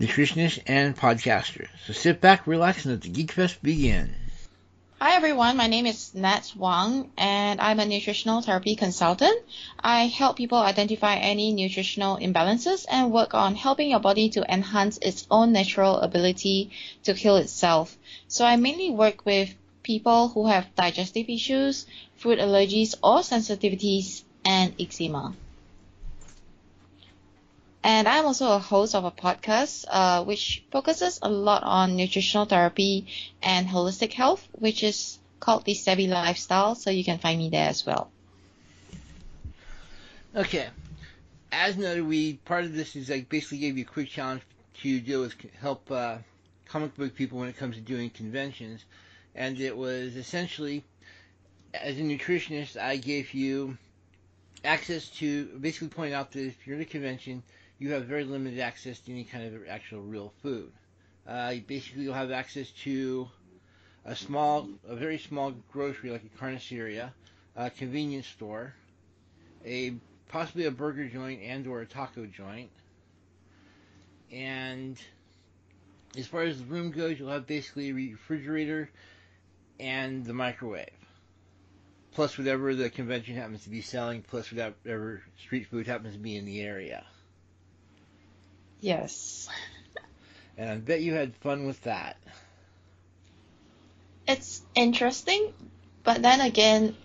nutritionist, and podcaster. So sit back, relax, and let the Geek Fest begin. Hi everyone, my name is Nat Wang and I'm a nutritional therapy consultant. I help people identify any nutritional imbalances and work on helping your body to enhance its own natural ability to heal itself. So I mainly work with people who have digestive issues, food allergies or sensitivities, and eczema. And I'm also a host of a podcast, uh, which focuses a lot on nutritional therapy and holistic health, which is called the Savvy Lifestyle. So you can find me there as well. Okay. As noted, we part of this is like basically gave you a quick challenge to deal with help uh, comic book people when it comes to doing conventions, and it was essentially as a nutritionist, I gave you access to basically point out that if you're at a convention, you have very limited access to any kind of actual real food. Uh, basically, you'll have access to a small, a very small grocery like a carniceria, a convenience store, a possibly a burger joint and or a taco joint, and as far as the room goes, you'll have basically a refrigerator and the microwave, plus whatever the convention happens to be selling, plus whatever street food happens to be in the area. Yes. And I bet you had fun with that. It's interesting, but then again,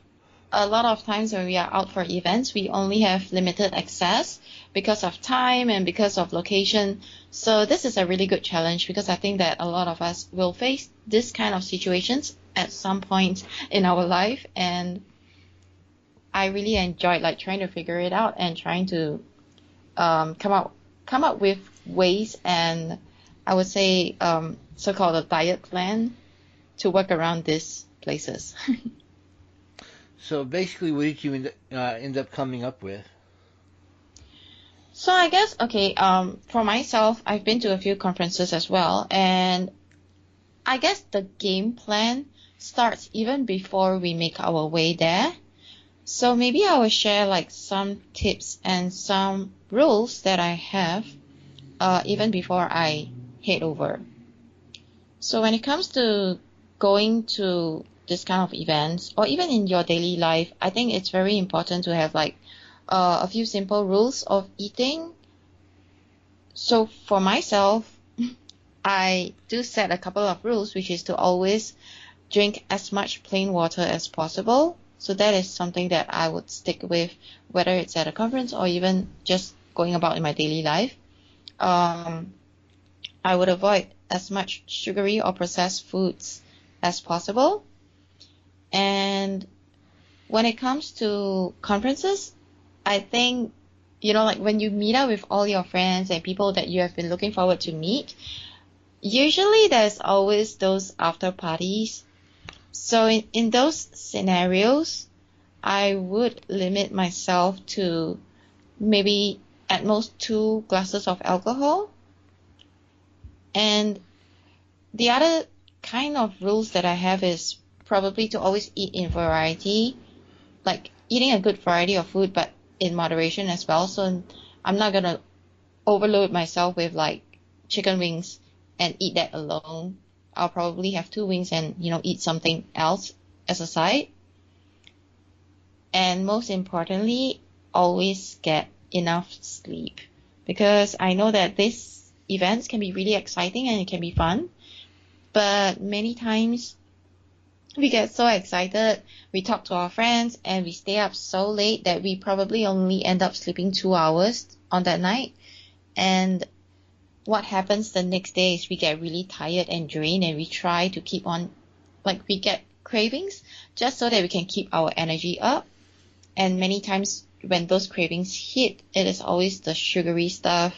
a lot of times when we are out for events, we only have limited access because of time and because of location. So this is a really good challenge because I think that a lot of us will face this kind of situations at some point in our life and I really enjoyed like trying to figure it out and trying to um, come out come up with ways and I would say um, so-called a diet plan to work around these places. so basically, what did you end up, uh, end up coming up with? So I guess okay. Um, for myself, I've been to a few conferences as well, and I guess the game plan starts even before we make our way there. So maybe I will share like some tips and some rules that I have uh, even before I head over. So when it comes to going to this kind of events or even in your daily life, I think it's very important to have like uh, a few simple rules of eating. So for myself, I do set a couple of rules, which is to always drink as much plain water as possible. So that is something that I would stick with, whether it's at a conference or even just going about in my daily life. Um, I would avoid as much sugary or processed foods as possible. And when it comes to conferences, I think, you know, like when you meet up with all your friends and people that you have been looking forward to meet, usually there's always those after parties. So in, in those scenarios, I would limit myself to maybe at most two glasses of alcohol. And the other kind of rules that I have is probably to always eat in variety, like eating a good variety of food, but in moderation as well. So I'm not gonna overload myself with like chicken wings and eat that alone. I'll probably have two wings and you know eat something else as a side. And most importantly, always get enough sleep because I know that these events can be really exciting and it can be fun, but many times we get so excited, we talk to our friends and we stay up so late that we probably only end up sleeping two hours on that night. And what happens the next day is we get really tired and drained and we try to keep on, like we get cravings just so that we can keep our energy up. And many times when those cravings hit, it is always the sugary stuff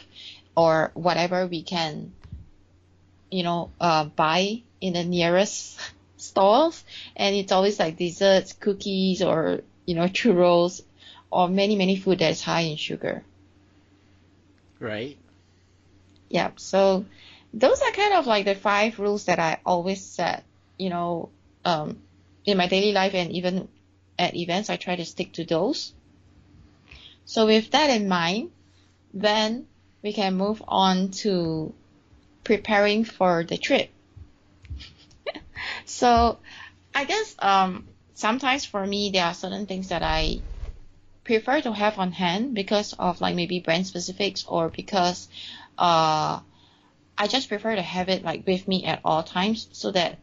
or whatever we can, you know, uh, buy in the nearest stores. And it's always like desserts, cookies, or, you know, churros, or many, many food that is high in sugar. Right. Yeah. So those are kind of like the five rules that I always set, you know, um, in my daily life and even at events, I try to stick to those. So with that in mind, then we can move on to preparing for the trip. so I guess um, sometimes for me there are certain things that I prefer to have on hand because of like maybe brand specifics or because uh, I just prefer to have it like with me at all times so that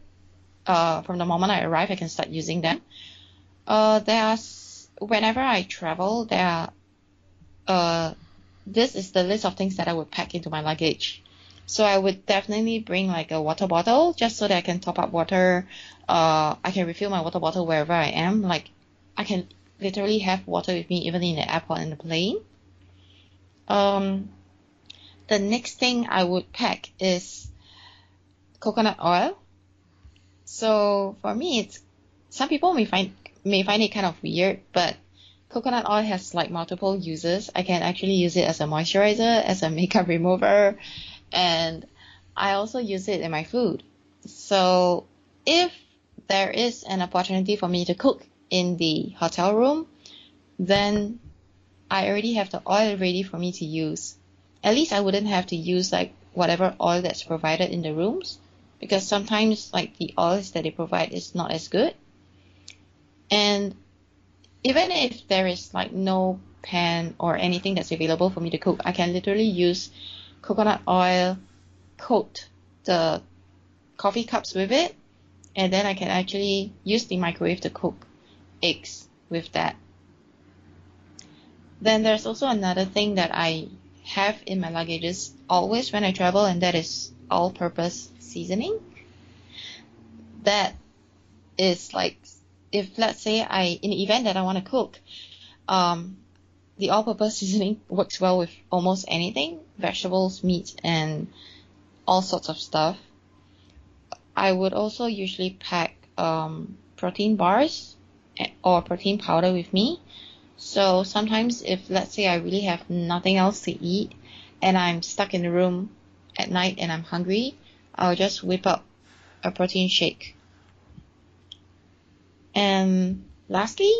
uh, from the moment I arrive I can start using them. Uh, there's whenever I travel there are uh, this is the list of things that I would pack into my luggage. So I would definitely bring like a water bottle just so that I can top up water. Uh, I can refill my water bottle wherever I am. Like I can literally have water with me even in the airport and the plane. Um, the next thing I would pack is coconut oil. So for me, it's some people may find may find it kind of weird, but coconut oil has like multiple uses. I can actually use it as a moisturizer, as a makeup remover, and I also use it in my food. So if there is an opportunity for me to cook in the hotel room, then I already have the oil ready for me to use. At least I wouldn't have to use like whatever oil that's provided in the rooms because sometimes like the oils that they provide is not as good. And even if there is like no pan or anything that's available for me to cook, I can literally use coconut oil, coat the coffee cups with it, and then I can actually use the microwave to cook eggs with that. Then there's also another thing that I have in my luggages always when I travel, and that is all purpose seasoning. That is like if let's say I in the event that I want to cook, um, the all-purpose seasoning works well with almost anything, vegetables, meat, and all sorts of stuff. I would also usually pack um, protein bars eh, or protein powder with me. So sometimes if let's say I really have nothing else to eat and I'm stuck in the room at night and I'm hungry, I'll just whip up a protein shake. And lastly,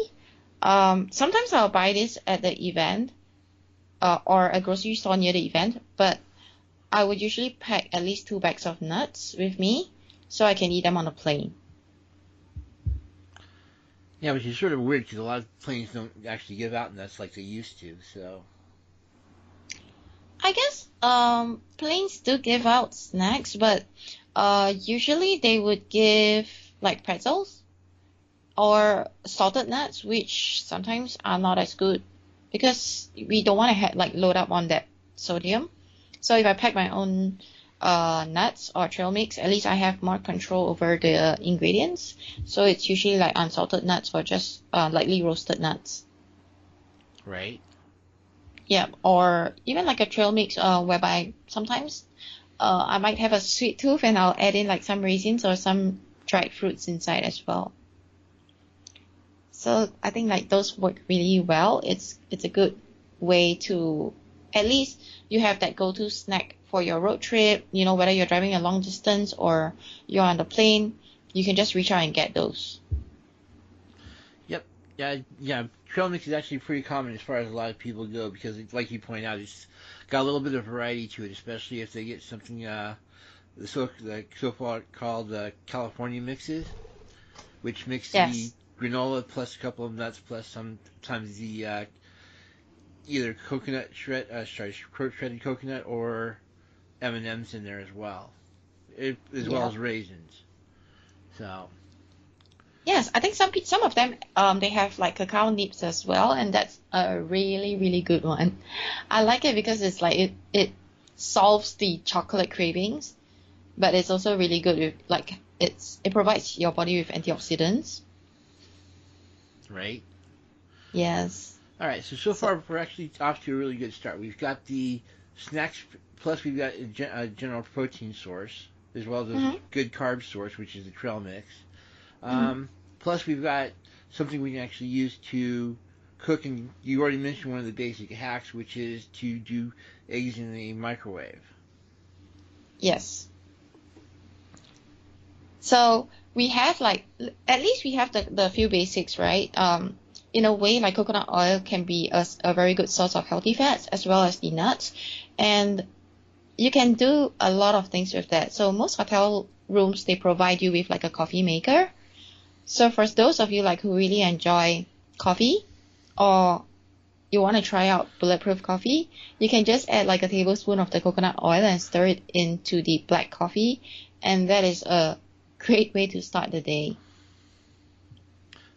um, sometimes I'll buy this at the event uh, or a grocery store near the event, but I would usually pack at least two bags of nuts with me so I can eat them on the plane. Yeah, which is sort of weird because a lot of planes don't actually give out nuts like they used to. So. I guess um, planes do give out snacks, but uh, usually they would give like pretzels or salted nuts, which sometimes are not as good because we don't want to have, like load up on that sodium. So if I pack my own uh, nuts or trail mix, at least I have more control over the ingredients. So it's usually like unsalted nuts or just uh, lightly roasted nuts. Right. Yeah, or even like a trail mix, uh, whereby sometimes uh, I might have a sweet tooth and I'll add in like some raisins or some dried fruits inside as well. So I think like those work really well. It's it's a good way to at least you have that go-to snack for your road trip. You know whether you're driving a long distance or you're on the plane, you can just reach out and get those. Yep. Yeah. Yeah. Trail mix is actually pretty common as far as a lot of people go because, it's, like you point out, it's got a little bit of variety to it, especially if they get something uh, the so the so far called uh, California mixes, which mix yes. the granola plus a couple of nuts plus sometimes the uh, either coconut shred, uh, sorry, shredded coconut or M and M's in there as well, it, as yeah. well as raisins. So. Yes, I think some some of them um they have like cacao nibs as well, and that's a really really good one. I like it because it's like it it solves the chocolate cravings, but it's also really good with like it's it provides your body with antioxidants right? Yes. All right. So so far we're actually off to a really good start. We've got the snacks, plus we've got a, general protein source as well as a mm-hmm. good carb source, which is the trail mix. Mm-hmm. Um, mm-hmm. Plus we've got something we can actually use to cook, and you already mentioned one of the basic hacks, which is to do eggs in the microwave. Yes. So we have like at least we have the, the few basics, right? Um, in a way, like coconut oil can be a, a very good source of healthy fats as well as the nuts, and you can do a lot of things with that. So most hotel rooms they provide you with like a coffee maker. So for those of you like who really enjoy coffee or you want to try out bulletproof coffee, you can just add like a tablespoon of the coconut oil and stir it into the black coffee, and that is a great way to start the day.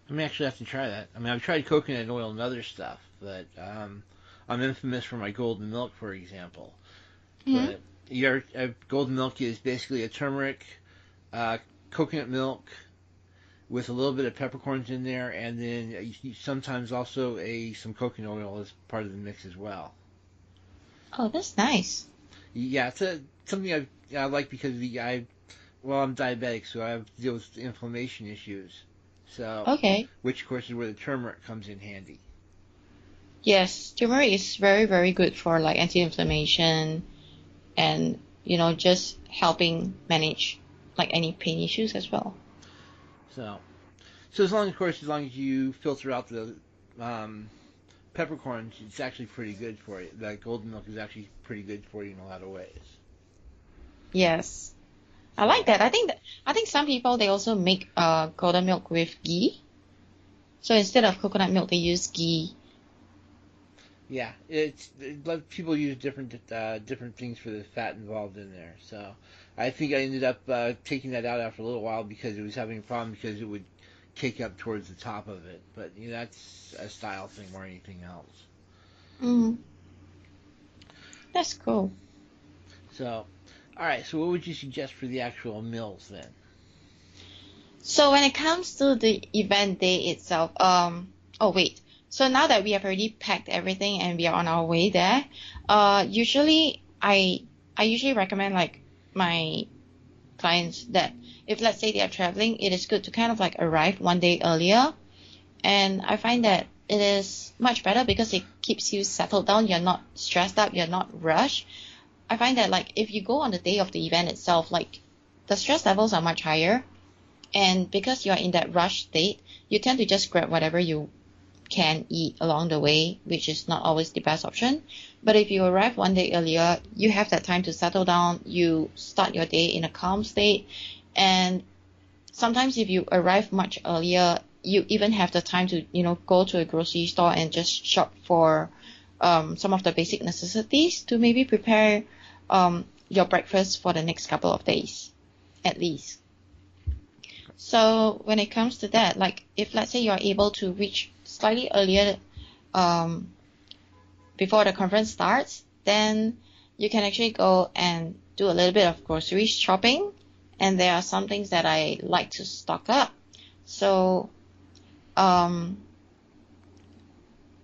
I may actually have to try that. I mean, I've tried coconut oil and other stuff, but um, I'm infamous for my golden milk, for example. Mhm. But your uh, golden milk is basically a turmeric, uh, coconut milk, with a little bit of peppercorns in there, and then sometimes also a some coconut oil as part of the mix as well. Oh, that's nice. Yeah, it's a, something I, I like because the I, well, I'm diabetic, so I have to deal with inflammation issues. So, Okay. which of course is where the turmeric comes in handy. Yes, turmeric is very, very good for like anti-inflammation and, you know, just helping manage like any pain issues as well. So, so as long, of course, as long as you filter out the um, peppercorns, it's actually pretty good for you. That golden milk is actually pretty good for you in a lot of ways. Yes. I like that. I think that I think some people they also make uh golden milk with ghee. So instead of coconut milk, they use ghee. Yeah, it's it- like people use different uh, different things for the fat involved in there. So, I think I ended up uh, taking that out after a little while because it was having a problem because it would kick up towards the top of it. But you know, that's a style thing more anything else. Mm. That's cool. So, all right. So, what would you suggest for the actual meals then? So when it comes to the event day itself, um, oh wait. So now that we have already packed everything and we are on our way there, uh, usually I I usually recommend like my clients that if let's say they are traveling, it is good to kind of like arrive one day earlier. And I find that it is much better because it keeps you settled down. You're not stressed up. You're not rushed. I find that like if you go on the day of the event itself, like the stress levels are much higher. And because you're in that rush state, you tend to just grab whatever you can eat along the way, which is not always the best option. But if you arrive one day earlier, you have that time to settle down, you start your day in a calm state, and sometimes if you arrive much earlier, you even have the time to, you know, go to a grocery store and just shop for um, some of the basic necessities to maybe prepare um, your breakfast for the next couple of days, at least. So when it comes to that, like if let's say you're able to reach slightly earlier um, before the conference starts, then you can actually go and do a little bit of grocery shopping. And there are some things that I like to stock up. So, um,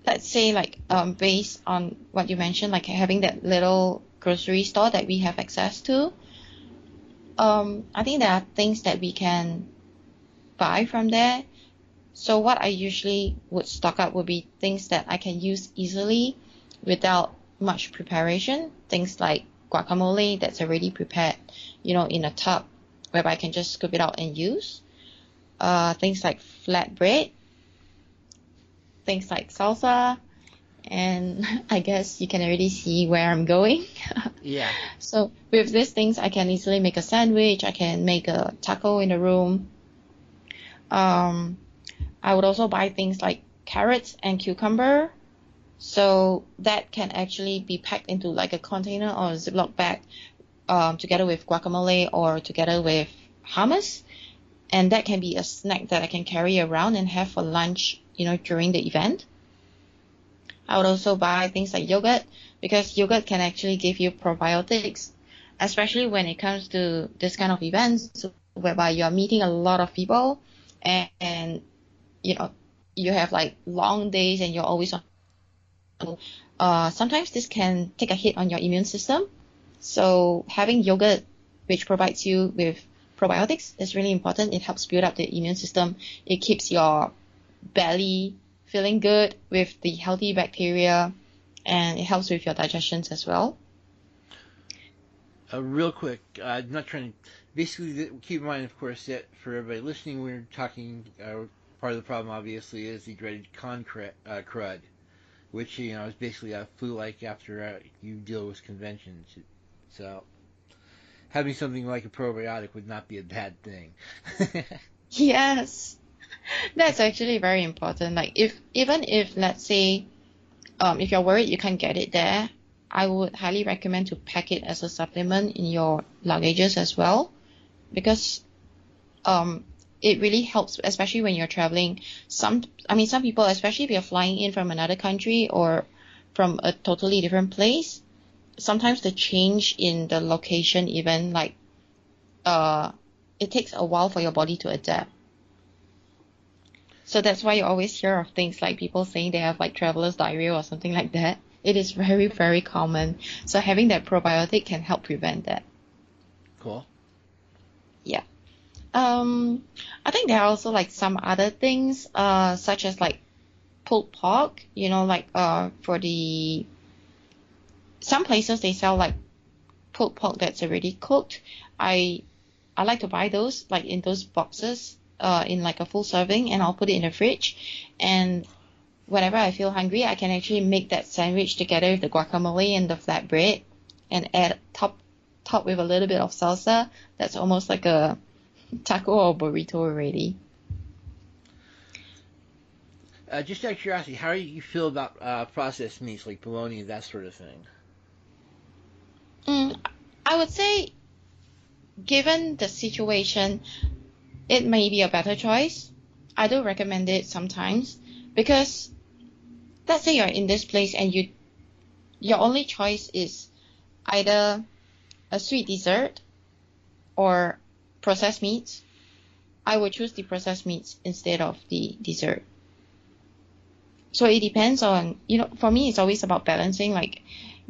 let's say like um, based on what you mentioned, like having that little grocery store that we have access to, um, I think there are things that we can buy from there. So what I usually would stock up would be things that I can use easily without much preparation. Things like guacamole that's already prepared, you know, in a tub whereby I can just scoop it out and use. Uh, things like flatbread, things like salsa, and I guess you can already see where I'm going. Yeah. So with these things, I can easily make a sandwich. I can make a taco in the room. Um, I would also buy things like carrots and cucumber. So that can actually be packed into like a container or a Ziploc bag, um, together with guacamole or together with hummus. And that can be a snack that I can carry around and have for lunch, you know, during the event. I would also buy things like yogurt because yogurt can actually give you probiotics, especially when it comes to this kind of events whereby you're meeting a lot of people and, and you know you have like long days and you're always on uh, sometimes this can take a hit on your immune system. So having yogurt, which provides you with probiotics, is really important. It helps build up the immune system. It keeps your belly feeling good with the healthy bacteria, and it helps with your digestions as well. Uh, real quick, uh, I'm not trying to. Basically, keep in mind, of course, that for everybody listening, we're talking. Uh, part of the problem, obviously, is the dreaded con uh, crud, which you know is basically a flu-like after uh, you deal with conventions. So having something like a probiotic would not be a bad thing. yes. That's actually very important. Like if even if let's say um, if you're worried you can't get it there, I would highly recommend to pack it as a supplement in your luggages as well, because um, it really helps, especially when you're traveling. Some, I mean, some people, especially if you're flying in from another country or from a totally different place, sometimes the change in the location, even like, uh, it takes a while for your body to adapt. So that's why you always hear of things like people saying they have like traveler's diarrhea or something like that. It is very, very common. So having that probiotic can help prevent that. Cool. Yeah. Um, I think there are also like some other things, uh, such as like pulled pork, you know, like, uh, for the, some places they sell like pulled pork that's already cooked. I, I like to buy those, like in those boxes, uh, in like a full serving and I'll put it in the fridge. And whenever I feel hungry, I can actually make that sandwich together with the guacamole and the flatbread and add top, top with a little bit of salsa. That's almost like a, taco or burrito already. Uh, just out of curiosity, how do you feel about uh, processed meats like bologna, that sort of thing? Mm, I would say, given the situation, it may be a better choice. I do recommend it sometimes because let's say you're in this place and you your only choice is either a sweet dessert or processed meats, I would choose the processed meats instead of the dessert. So it depends on, you know, for me, it's always about balancing. Like,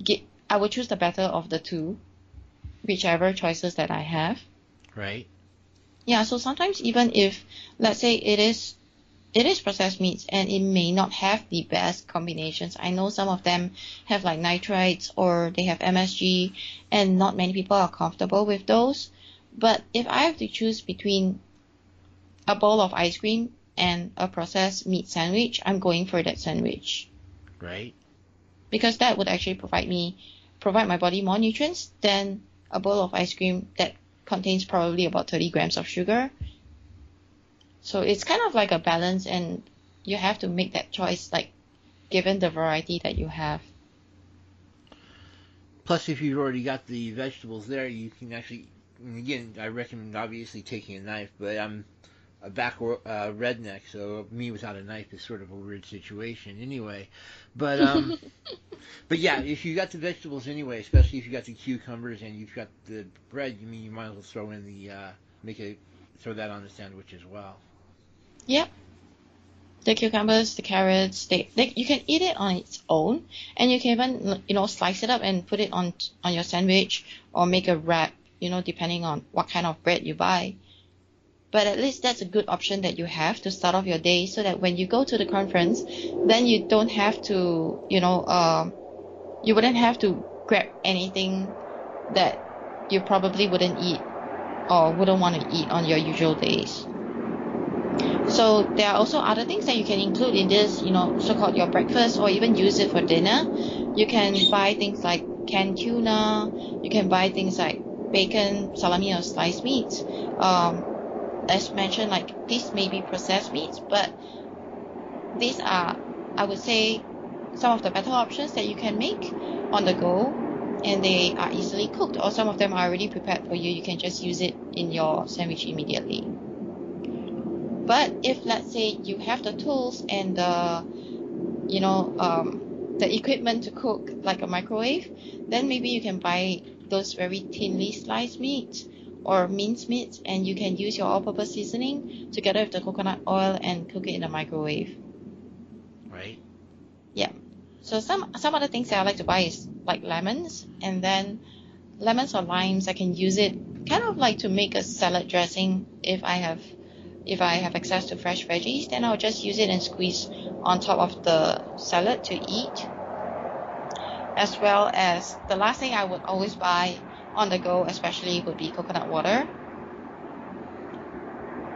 get, I would choose the better of the two, whichever choices that I have. Right. Yeah. So sometimes even if, let's say it is, it is processed meats and it may not have the best combinations. I know some of them have like nitrites or they have MSG and not many people are comfortable with those. But if I have to choose between a bowl of ice cream and a processed meat sandwich, I'm going for that sandwich. Right. Because that would actually provide me, provide my body more nutrients than a bowl of ice cream that contains probably about 30 grams of sugar. So it's kind of like a balance and you have to make that choice like given the variety that you have. Plus, if you've already got the vegetables there, you can actually again, I recommend obviously taking a knife, but I'm a back uh, redneck, so me without a knife is sort of a weird situation anyway. But um, but yeah, if you got the vegetables anyway, especially if you got the cucumbers and you've got the bread, you mean you might as well throw in the uh, make a throw that on the sandwich as well. Yep. The cucumbers, the carrots, they, they you can eat it on its own, and you can even you know slice it up and put it on on your sandwich or make a wrap you know, depending on what kind of bread you buy. But at least that's a good option that you have to start off your day so that when you go to the conference, then you don't have to, you know, um, you wouldn't have to grab anything that you probably wouldn't eat or wouldn't want to eat on your usual days. So there are also other things that you can include in this, you know, so-called your breakfast or even use it for dinner. You can buy things like canned tuna. You can buy things like bacon, salami, or sliced meats. Um, as mentioned, like these may be processed meats, but these are, I would say, some of the better options that you can make on the go, and they are easily cooked, or some of them are already prepared for you. You can just use it in your sandwich immediately. But if let's say you have the tools and the, you know, um, the equipment to cook like a microwave, then maybe you can buy those very thinly sliced meat or minced meat and you can use your all-purpose seasoning together with the coconut oil and cook it in the microwave. Right. Yeah. So some some other things that I like to buy is like lemons and then lemons or limes I can use it kind of like to make a salad dressing if I have if I have access to fresh veggies then I'll just use it and squeeze on top of the salad to eat as well as the last thing I would always buy on the go, especially would be coconut water.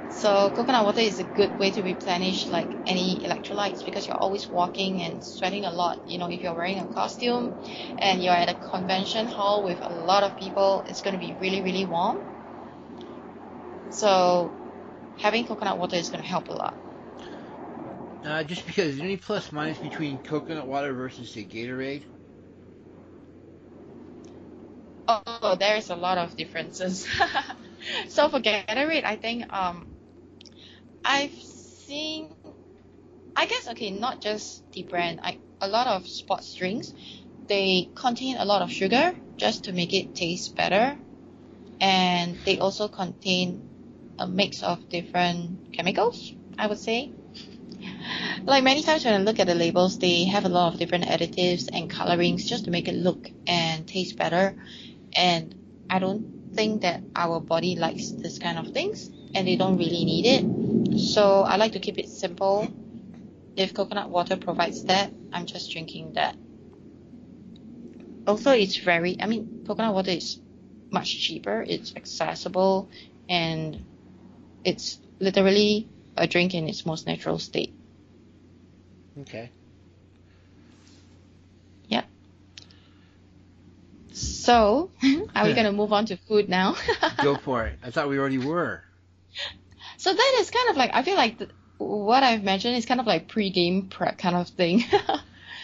So coconut water is a good way to replenish like any electrolytes because you're always walking and sweating a lot. You know, if you're wearing a costume and you're at a convention hall with a lot of people, it's going to be really, really warm. So having coconut water is going to help a lot. Uh, just because, is there any plus minus between coconut water versus say Gatorade? Oh, there's a lot of differences. so for Gatorade, I think um, I've seen, I guess okay, not just the brand. I a lot of sports drinks, they contain a lot of sugar just to make it taste better, and they also contain a mix of different chemicals. I would say. Like many times when I look at the labels, they have a lot of different additives and colorings just to make it look and taste better. And I don't think that our body likes this kind of things and they don't really need it. So I like to keep it simple. If coconut water provides that, I'm just drinking that. Also, it's very, I mean, coconut water is much cheaper, it's accessible, and it's literally a drink in its most natural state. Okay. Yep. So, are we going to move on to food now? Go for it. I thought we already were. So that is kind of like I feel like the, what I've mentioned is kind of like pre-game prep kind of thing.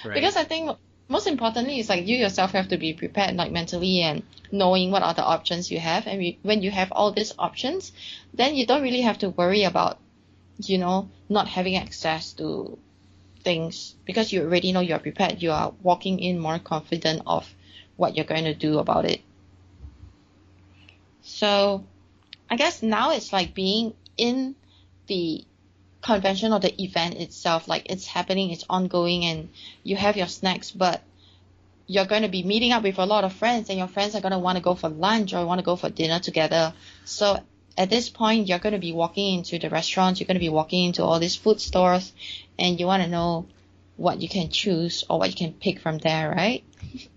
Right. Because I think most importantly is like you yourself have to be prepared like mentally and knowing what are the options you have and we, when you have all these options then you don't really have to worry about you know not having access to things because you already know you're prepared you are walking in more confident of what you're going to do about it. So i guess now it's like being in the convention or the event itself like it's happening it's ongoing and you have your snacks but you're going to be meeting up with a lot of friends and your friends are going to want to go for lunch or want to go for dinner together. So at this point you're going to be walking into the restaurants you're going to be walking into all these food stores and you want to know what you can choose or what you can pick from there right?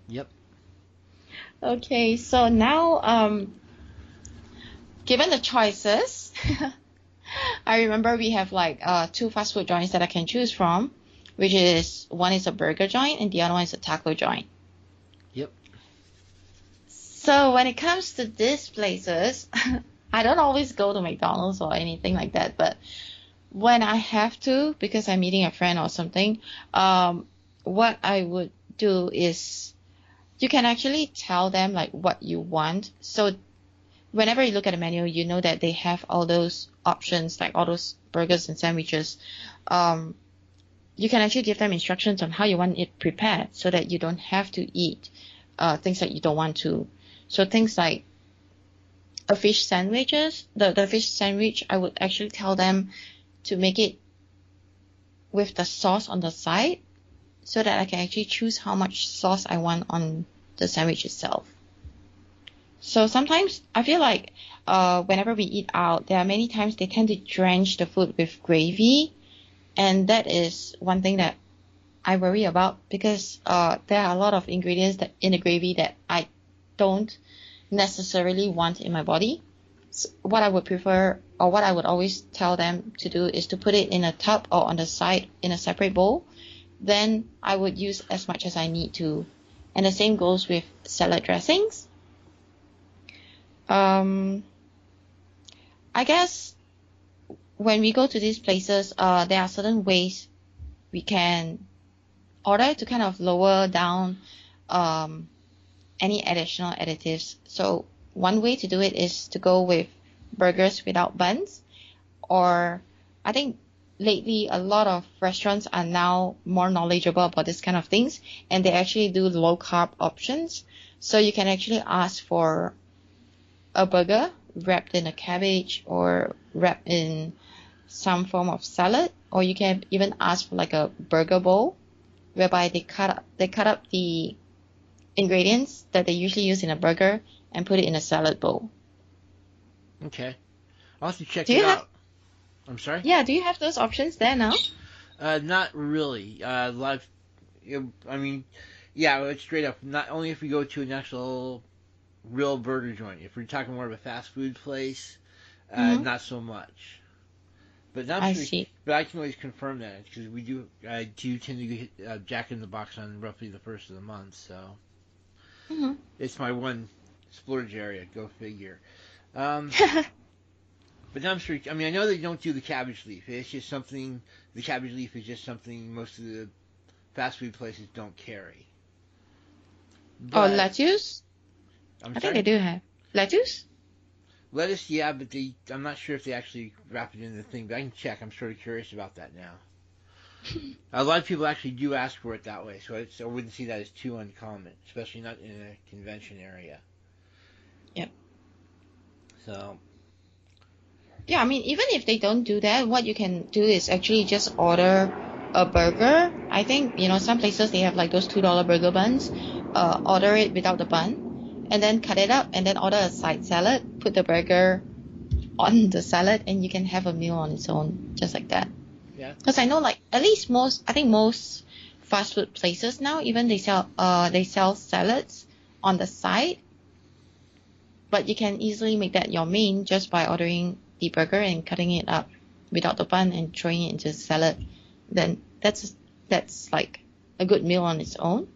Yep. Okay so now um given the choices I remember we have like uh, two fast food joints that I can choose from, which is one is a burger joint and the other one is a taco joint. Yep. So when it comes to these places, I don't always go to McDonald's or anything like that, but when I have to, because I'm meeting a friend or something, um, what I would do is you can actually tell them like what you want. So whenever you look at the menu, you know that they have all those options, like all those burgers and sandwiches. Um, you can actually give them instructions on how you want it prepared so that you don't have to eat uh, things that you don't want to. So things like a fish sandwiches, the, the fish sandwich, I would actually tell them to make it with the sauce on the side so that I can actually choose how much sauce I want on the sandwich itself. So sometimes I feel like uh, whenever we eat out, there are many times they tend to drench the food with gravy, and that is one thing that I worry about because uh, there are a lot of ingredients that in the gravy that I don't necessarily want in my body. So what I would prefer, or what I would always tell them to do, is to put it in a tub or on the side in a separate bowl. Then I would use as much as I need to, and the same goes with salad dressings. Um, I guess when we go to these places, uh, there are certain ways we can order to kind of lower down um, any additional additives. So one way to do it is to go with burgers without buns, or I think lately a lot of restaurants are now more knowledgeable about this kind of things, and they actually do low carb options. So you can actually ask for a burger wrapped in a cabbage or wrapped in some form of salad, or you can even ask for like a burger bowl, whereby they cut up they cut up the ingredients that they usually use in a burger and put it in a salad bowl. Okay. I'll have to check Do it out. have- I'm sorry? Yeah, do you have those options there now? Uh, not really. Uh, live. I mean, yeah, it's straight up. Not only if we go to an actual real burger joint. If we're talking more of a fast food place, uh, Mhm. not so much. But I'm I sure, see. but I can always confirm that because we do. I do tend to get uh, Jack in the Box on roughly the first of the month, so hmm it's my one splurge area. Go figure. Um, but I'm sure. I mean, I know they don't do the cabbage leaf. It's just something. The cabbage leaf is just something most of the fast food places don't carry. oh, lettuce? I'm I sorry? think they do have lettuce. Lettuce, yeah, but they. I'm not sure if they actually wrap it in the thing. But I can check. I'm sort of curious about that now. A lot of people actually do ask for it that way, so it's, I wouldn't see that as too uncommon, especially not in a convention area. Yep. So, Yeah, I mean, even if they don't do that, what you can do is actually just order a burger. I think, you know, some places they have like those $2 burger buns. Uh, order it without the bun and then cut it up and then order a side salad, put the burger on the salad and you can have a meal on its own, just like that. Yeah. Because I know like, at least most, I think most fast food places now, even they sell, uh, they sell salads on the side. But you can easily make that your main just by ordering the burger and cutting it up without the bun and throwing it into the salad, then that's that's like a good meal on its own.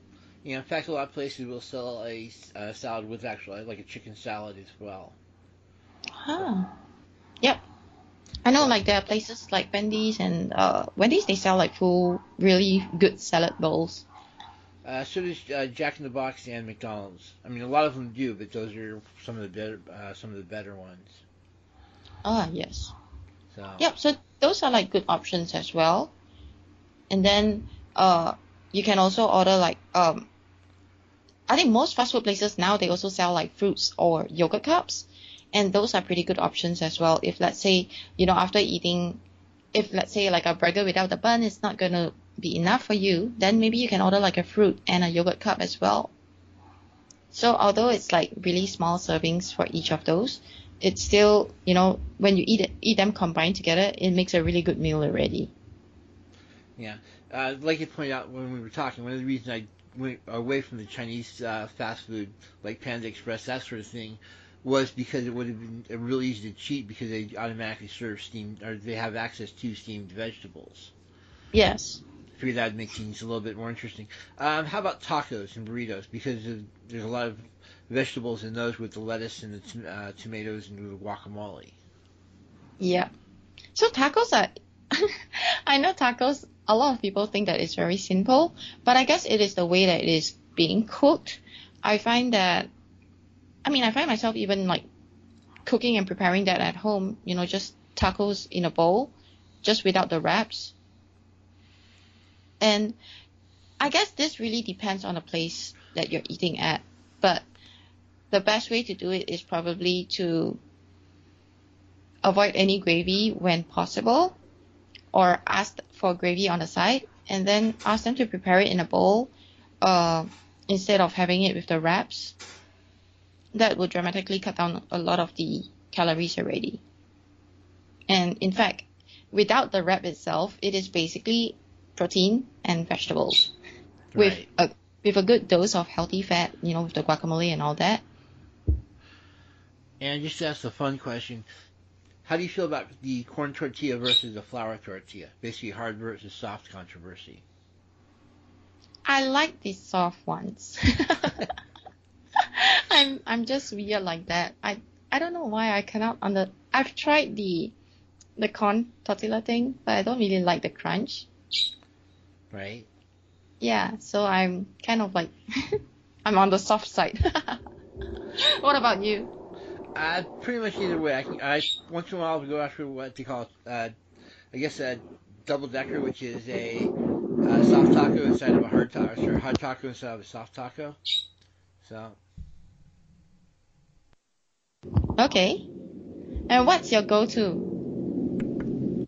yeah, in fact, a lot of places will sell a, a salad with actually like a chicken salad as well. Huh. Yep. I know like there are places like Wendy's and uh Wendy's they sell like full really good salad bowls. Uh, so does uh, Jack in the Box and McDonald's. I mean, a lot of them do, but those are some of the better, uh, some of the better ones. Ah yes. So, Yep, so those are like good options as well. And then uh you can also order like um I think most fast food places now they also sell like fruits or yogurt cups and those are pretty good options as well. If let's say, you know, after eating if let's say like a burger without the bun is not gonna be enough for you, then maybe you can order like a fruit and a yogurt cup as well. So although it's like really small servings for each of those, it's still, you know, when you eat it, eat them combined together, it makes a really good meal already. Yeah, uh, like you pointed out when we were talking, one of the reasons I went away from the Chinese uh, fast food, like Panda Express, that sort of thing, was because it would have been uh, really easy to cheat because they automatically serve steamed, or they have access to steamed vegetables. Yes. figured that would make things a little bit more interesting. Um, how about tacos and burritos? Because of, there's a lot of vegetables in those with the lettuce and the tom- uh, tomatoes and the guacamole. Yeah. So tacos are, I know tacos, a lot of people think that it's very simple, but I guess it is the way that it is being cooked. I find that, I mean, I find myself even like cooking and preparing that at home, you know, just tacos in a bowl, just without the wraps. And I guess this really depends on the place that you're eating at, but the best way to do it is probably to avoid any gravy when possible or ask for gravy on the side and then ask them to prepare it in a bowl uh, instead of having it with the wraps. That would dramatically cut down a lot of the calories already. And in fact, without the wrap itself, it is basically protein and vegetables with a with a good dose of healthy fat, you know, with the guacamole and all that. And just to ask the fun question, how do you feel about the corn tortilla versus the flour tortilla? Basically, hard versus soft controversy. I like the soft ones. I'm I'm just weird like that. I I don't know why I cannot under. I've tried the the corn tortilla thing, but I don't really like the crunch. Right? Yeah, so I'm kind of like I'm on the soft side. what about you? Uh, pretty much either way. I, can, I once in a while I'll go after what they call, uh, I guess a double decker, which is a uh, soft taco inside of a hard taco, or a hard taco inside of a soft taco. So Okay. And what's your go-to?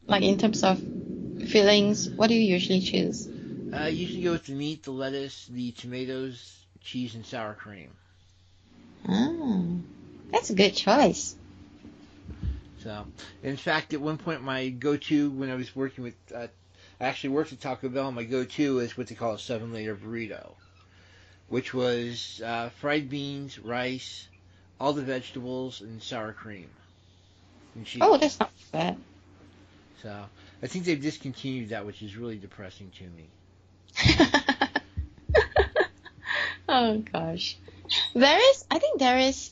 Like in terms of fillings, what do you usually choose? uh, usually go with the meat, the lettuce, the tomatoes, cheese, and sour cream. Ah, that's a good choice. So, in fact, at one point, my go-to when I was working with, uh, I actually worked at Taco Bell. And my go-to is what they call a seven-layer burrito, which was uh, fried beans, rice, all the vegetables, and sour cream and. Oh, that's not bad. So I think they've discontinued that, which is really depressing to me. oh gosh, there is. I think there is.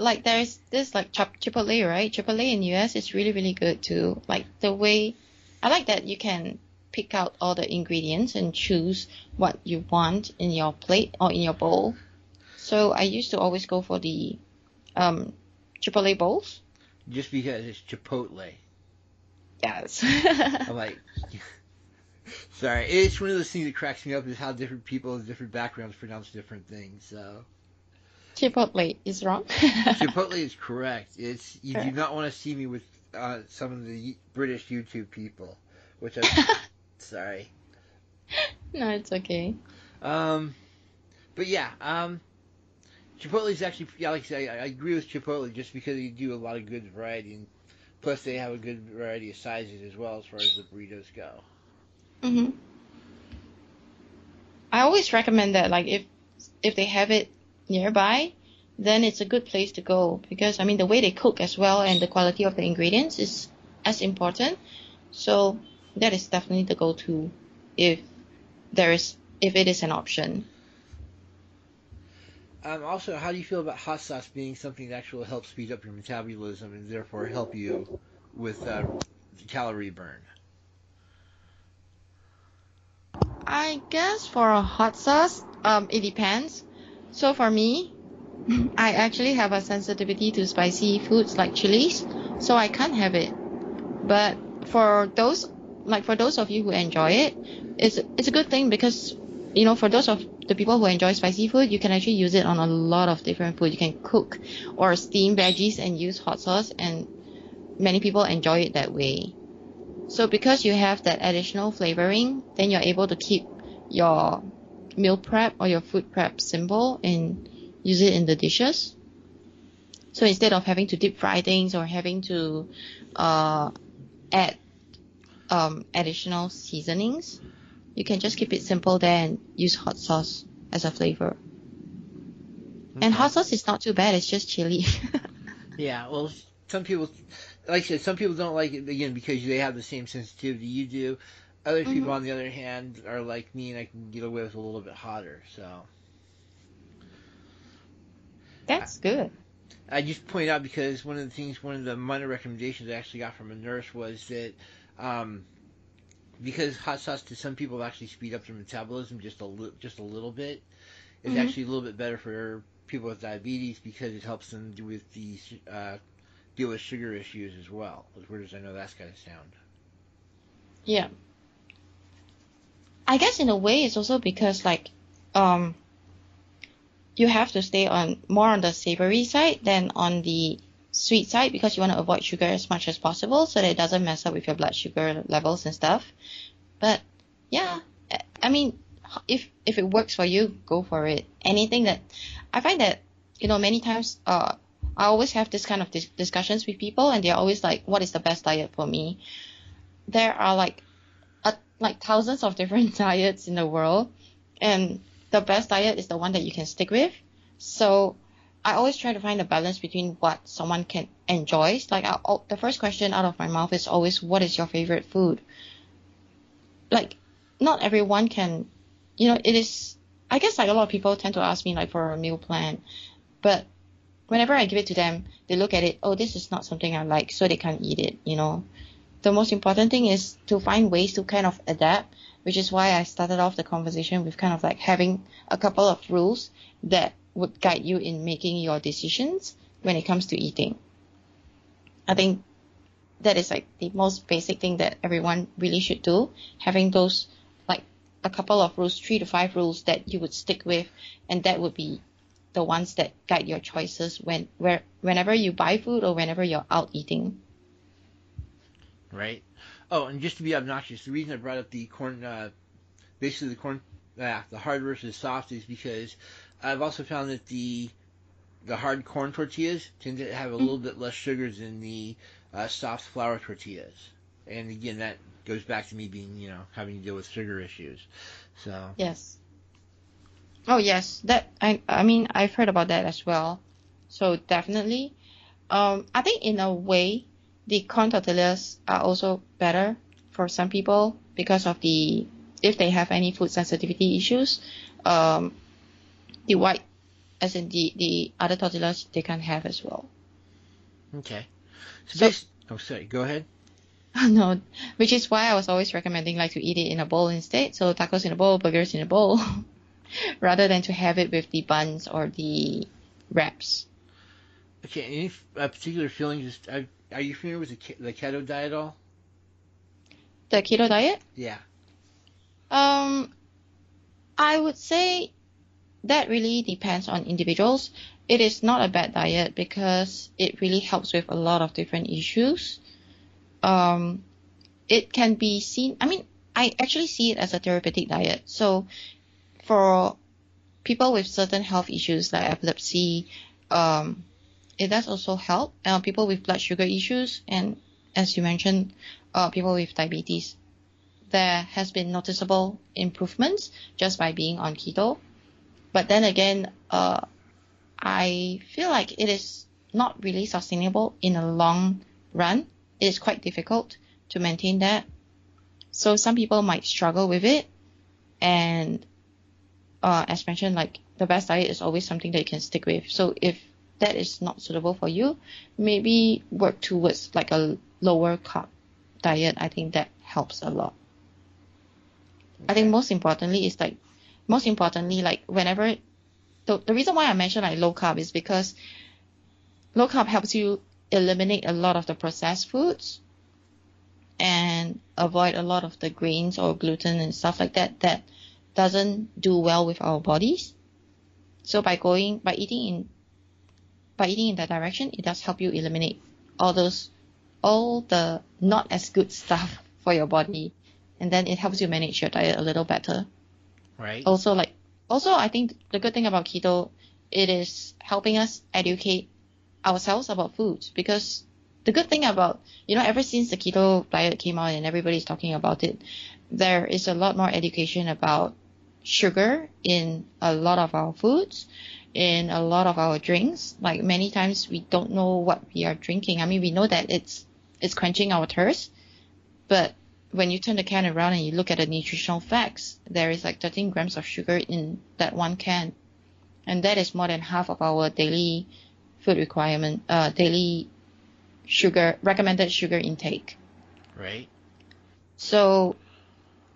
Like there is this like Chipotle, right? Chipotle in US is really really good too. Like the way, I like that you can pick out all the ingredients and choose what you want in your plate or in your bowl. So I used to always go for the um, Chipotle bowls. Just because it's Chipotle. Yes. I'm like, sorry. It's one of those things that cracks me up is how different people with different backgrounds pronounce different things. So. Chipotle is wrong. Chipotle is correct. It's you correct. do not want to see me with uh, some of the British YouTube people, which I'm sorry. No, it's okay. Um, but yeah, um, Chipotle is actually, yeah, like I say, I, I agree with Chipotle just because they do a lot of good variety, and plus they have a good variety of sizes as well as far as the burritos go. Mhm. I always recommend that, like if if they have it nearby, then it's a good place to go because I mean the way they cook as well and the quality of the ingredients is as important. So that is definitely the go-to if there is if it is an option. Um, also, how do you feel about hot sauce being something that actually helps speed up your metabolism and therefore help you with uh, calorie burn? I guess for a hot sauce, um, it depends. So for me, I actually have a sensitivity to spicy foods like chilies, so I can't have it. But for those, like for those of you who enjoy it, it's it's a good thing because you know, for those of the people who enjoy spicy food, you can actually use it on a lot of different food. You can cook or steam veggies and use hot sauce, and many people enjoy it that way. So because you have that additional flavoring, then you're able to keep your meal prep or your food prep simple and use it in the dishes. So instead of having to deep fry things or having to uh, add um, additional seasonings, you can just keep it simple there and use hot sauce as a flavor. Okay. And hot sauce is not too bad. It's just chili. yeah, well, some people, like I said, some people don't like it again because they have the same sensitivity you do. Other mm-hmm. people, on the other hand, are like me, and I can get away with a little bit hotter. So that's good. I just point out because one of the things, one of the minor recommendations I actually got from a nurse was that um, because hot sauce to some people actually speed up their metabolism just a li- just a little bit. It's mm-hmm. actually a little bit better for people with diabetes because it helps them do with the uh, deal with sugar issues as well. As weird as I know that's going to sound. Yeah. I guess in a way it's also because like um you have to stay on more on the savory side than on the sweet side because you want to avoid sugar as much as possible so that it doesn't mess up with your blood sugar levels and stuff. But yeah, I mean, if if it works for you, go for it. Anything that I find that you know many times uh I always have this kind of dis- discussions with people and they're always like, what is the best diet for me? There are like like thousands of different diets in the world and the best diet is the one that you can stick with. So I always try to find a balance between what someone can enjoy. Like I, oh, the first question out of my mouth is always, "What is your favorite food?" Like, not everyone can, you know. It is. I guess like a lot of people tend to ask me like for a meal plan, but whenever I give it to them, they look at it. Oh, this is not something I like, so they can't eat it. You know. The most important thing is to find ways to kind of adapt, which is why I started off the conversation with kind of like having a couple of rules that would guide you in making your decisions when it comes to eating. I think that is like the most basic thing that everyone really should do. Having those like a couple of rules, three to five rules that you would stick with, and that would be the ones that guide your choices when where whenever you buy food or whenever you're out eating. Right. Oh, and just to be obnoxious, the reason I brought up the corn, uh, basically the corn, uh, the hard versus soft, is because I've also found that the the hard corn tortillas tend to have a little bit less sugars than the uh, soft flour tortillas. And again, that goes back to me being, you know, having to deal with sugar issues. So yes. Oh yes, that I I mean I've heard about that as well. So definitely, um, I think in a way the corn tortillas are also better for some people because of the if they have any food sensitivity issues. Um, the white, as in the the other tortillas, they can have as well. Okay. So, So- oh, sorry. Go ahead. no, which is why I was always recommending like to eat it in a bowl instead. So tacos in a bowl, burgers in a bowl, rather than to have it with the buns or the wraps. Okay. Any uh, particular feelings? Just, are, are you familiar with the, the keto diet at all? The keto diet, Yeah. um, I would say that really depends on individuals. It is not a bad diet because it really helps with a lot of different issues. Um, it can be seen, I mean, I actually see it as a therapeutic diet. So for people with certain health issues like epilepsy, um, it does also help. Uh, people with blood sugar issues and as you mentioned, uh, people with diabetes. There has been noticeable improvements just by being on keto. But then again, uh, I feel like it is not really sustainable in a long run. It is quite difficult to maintain that. So some people might struggle with it. And uh, as mentioned, like the best diet is always something that you can stick with. So if that is not suitable for you, maybe work towards like a lower carb diet. I think that helps a lot. I think most importantly is like most importantly like whenever the, the reason why I mention like low carb is because low carb helps you eliminate a lot of the processed foods and avoid a lot of the grains or gluten and stuff like that that doesn't do well with our bodies. So by going by eating in by eating in that direction, it does help you eliminate all those all the not as good stuff for your body. And then it helps you manage your diet a little better. Right. Also like also I think the good thing about keto it is helping us educate ourselves about foods because the good thing about you know ever since the keto diet came out and everybody's talking about it there is a lot more education about sugar in a lot of our foods in a lot of our drinks. Like many times we don't know what we are drinking. I mean we know that it's it's quenching our thirst but when you turn the can around and you look at the nutritional facts there is like 13 grams of sugar in that one can. And that is more than half of our daily food requirement uh daily sugar recommended sugar intake. Right. so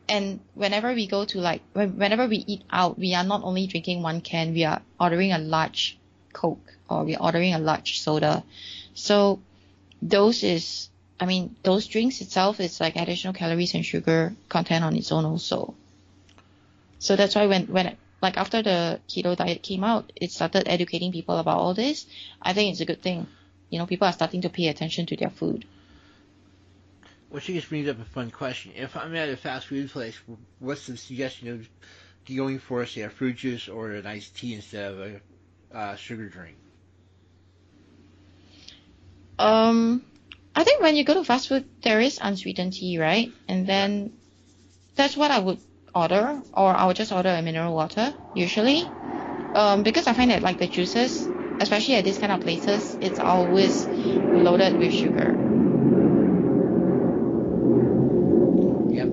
and whenever we go to like when, whenever we eat out we are not only drinking one can we are ordering a large coke or we're ordering a large soda. So those is i mean those drinks itself is like additional calories and sugar content on its own also. So that's why when when like after the keto diet came out it started educating people about all this. I think it's a good thing. You know people are starting to pay attention to their food Which just brings up a fun question. If I'm at a fast food place, what's the suggestion of going for, say, a fruit juice or an iced tea instead of a uh, sugar drink? Um, I think when you go to fast food, there is unsweetened tea, right? And then that's what I would order, or I would just order a mineral water usually. Um, because I find that like the juices, especially at these kind of places, it's always loaded with sugar. Yep.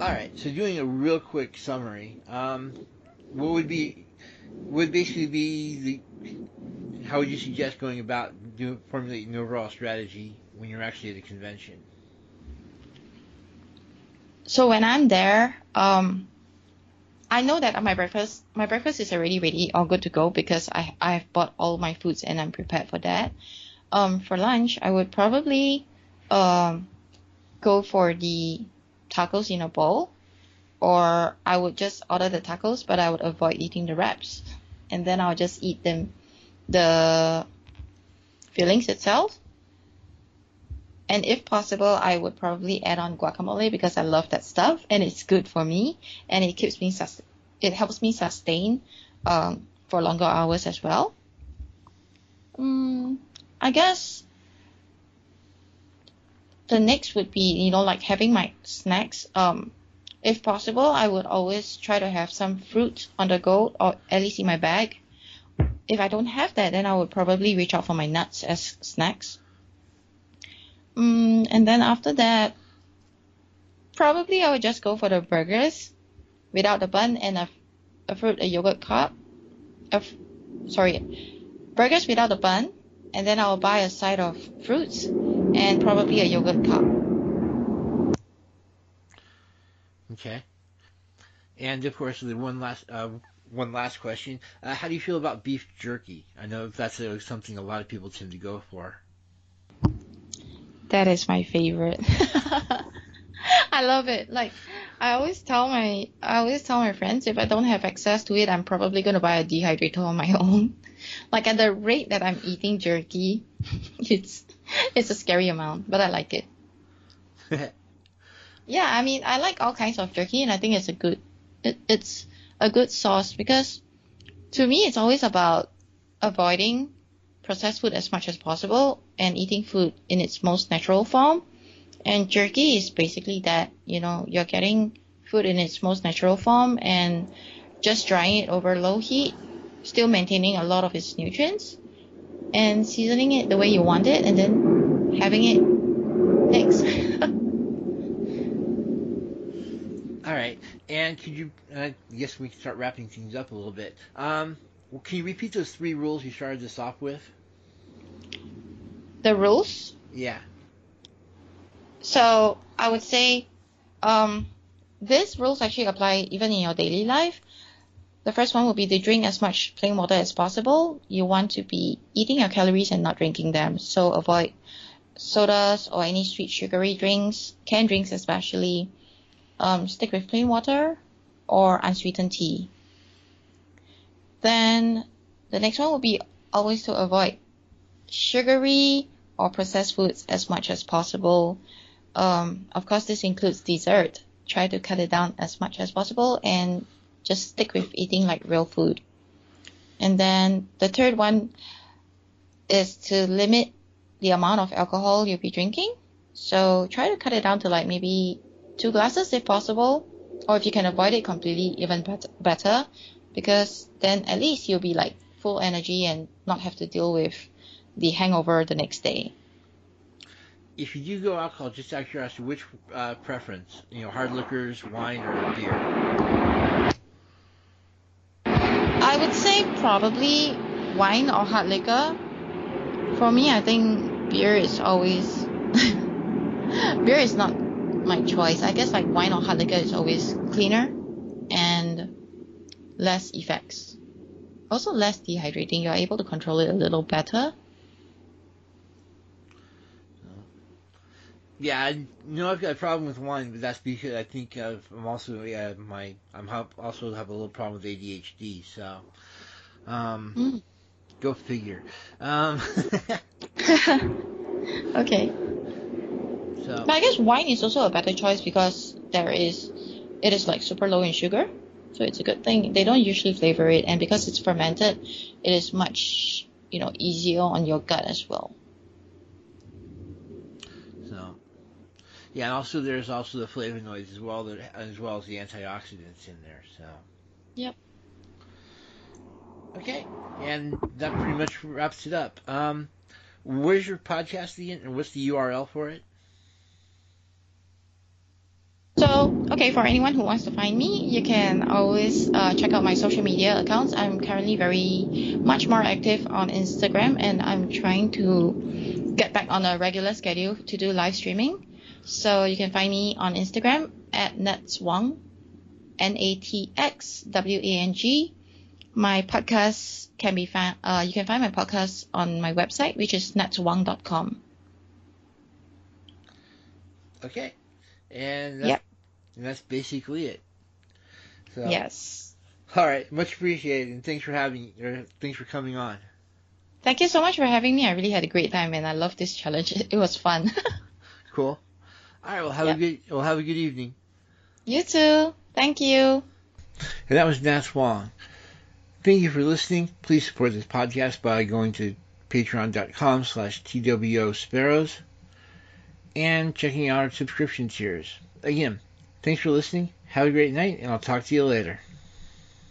All right. So doing a real quick summary, um, what would be would basically be the how would you suggest going about formulating the overall strategy when you're actually at a convention? So when I'm there, um, I know that my breakfast my breakfast is already ready or good to go because I I've bought all my foods and I'm prepared for that. Um, for lunch, I would probably um go for the tacos in a bowl, or I would just order the tacos, but I would avoid eating the wraps, and then I'll just eat them, the fillings itself. And if possible, I would probably add on guacamole because I love that stuff and it's good for me and it keeps me sus- it helps me sustain um, for longer hours as well. Um, I guess the next would be you know like having my snacks. Um, if possible, I would always try to have some fruit on the go or at least in my bag. if I don't have that, then I would probably reach out for my nuts as snacks. Mm, and then after that, probably I would just go for the burgers without the bun and a, a fruit, a yogurt cup. A, sorry, burgers without the bun, and then I'll buy a side of fruits and probably a yogurt cup. Okay. And of course, the one last uh, one last question: uh, How do you feel about beef jerky? I know that's uh, something a lot of people tend to go for. That is my favorite. I love it. Like I always tell my I always tell my friends if I don't have access to it, I'm probably gonna buy a dehydrator on my own. Like at the rate that I'm eating jerky, it's it's a scary amount, but I like it. Yeah, I mean I like all kinds of jerky, and I think it's a good it, it's a good sauce because to me it's always about avoiding processed food as much as possible and eating food in its most natural form. And jerky is basically that, you know, you're getting food in its most natural form and just drying it over low heat, still maintaining a lot of its nutrients and seasoning it the way you want it and then having it next. All right, and could you? Uh, I guess we can start wrapping things up a little bit. Um, well, can you repeat those three rules you started this off with? The rules? Yeah. So I would say, um, these rules actually apply even in your daily life. The first one would be to drink as much plain water as possible. You want to be eating your calories and not drinking them. So avoid sodas or any sweet sugary drinks, canned drinks especially. Um, stick with plain water or unsweetened tea. Then the next one would be always to avoid sugary or processed foods as much as possible. Um, of course, this includes dessert. Try to cut it down as much as possible and just stick with eating like real food. And then the third one is to limit the amount of alcohol you'll be drinking. So try to cut it down to like maybe two glasses if possible, or if you can avoid it completely, even better, because then at least you'll be like full energy and not have to deal with the hangover the next day. If you do go alcohol, just out of curiosity, which uh, preference? You know, hard liquors, wine, or beer? I would say probably wine or hard liquor. For me, I think beer is always beer is not my choice. I guess like wine or hard liquor is always cleaner and less effects. Also less dehydrating. You're able to control it a little better. Yeah, I know I've got a problem with wine, but that's because I think I'm also yeah my I'm also have a little problem with ADHD. So, um, mm. go figure. Um, okay. So. But I guess wine is also a better choice because there is, it is like super low in sugar, so it's a good thing. They don't usually flavor it, and because it's fermented, it is much you know easier on your gut as well. So, yeah, and also there's also the flavonoids as well, that, as well as the antioxidants in there. So. Yep. Okay, and that pretty much wraps it up. Um, where's your podcast again, and what's the URL for it? So, okay, for anyone who wants to find me, you can always uh, check out my social media accounts. I'm currently very much more active on Instagram, and I'm trying to get back on a regular schedule to do live streaming. So you can find me on Instagram at Natxwang, N-A-T-X-W-A-N-G. My podcast can be found, uh, you can find my podcast on my website, which is natxwang.com. Okay. And that's, yep. And that's basically it. So, yes. All right, much appreciated, and thanks for having, or thanks for coming on. Thank you so much for having me. I really had a great time, and I love this challenge. It was fun. cool. All right, well have yep. a good, well have a good evening. You too. Thank you. And that was Nat Wang. Thank you for listening. Please support this podcast by going to patreon.com slash TWO Sparrows and checking out our subscription tiers. Again, thanks for listening. Have a great night, and I'll talk to you later.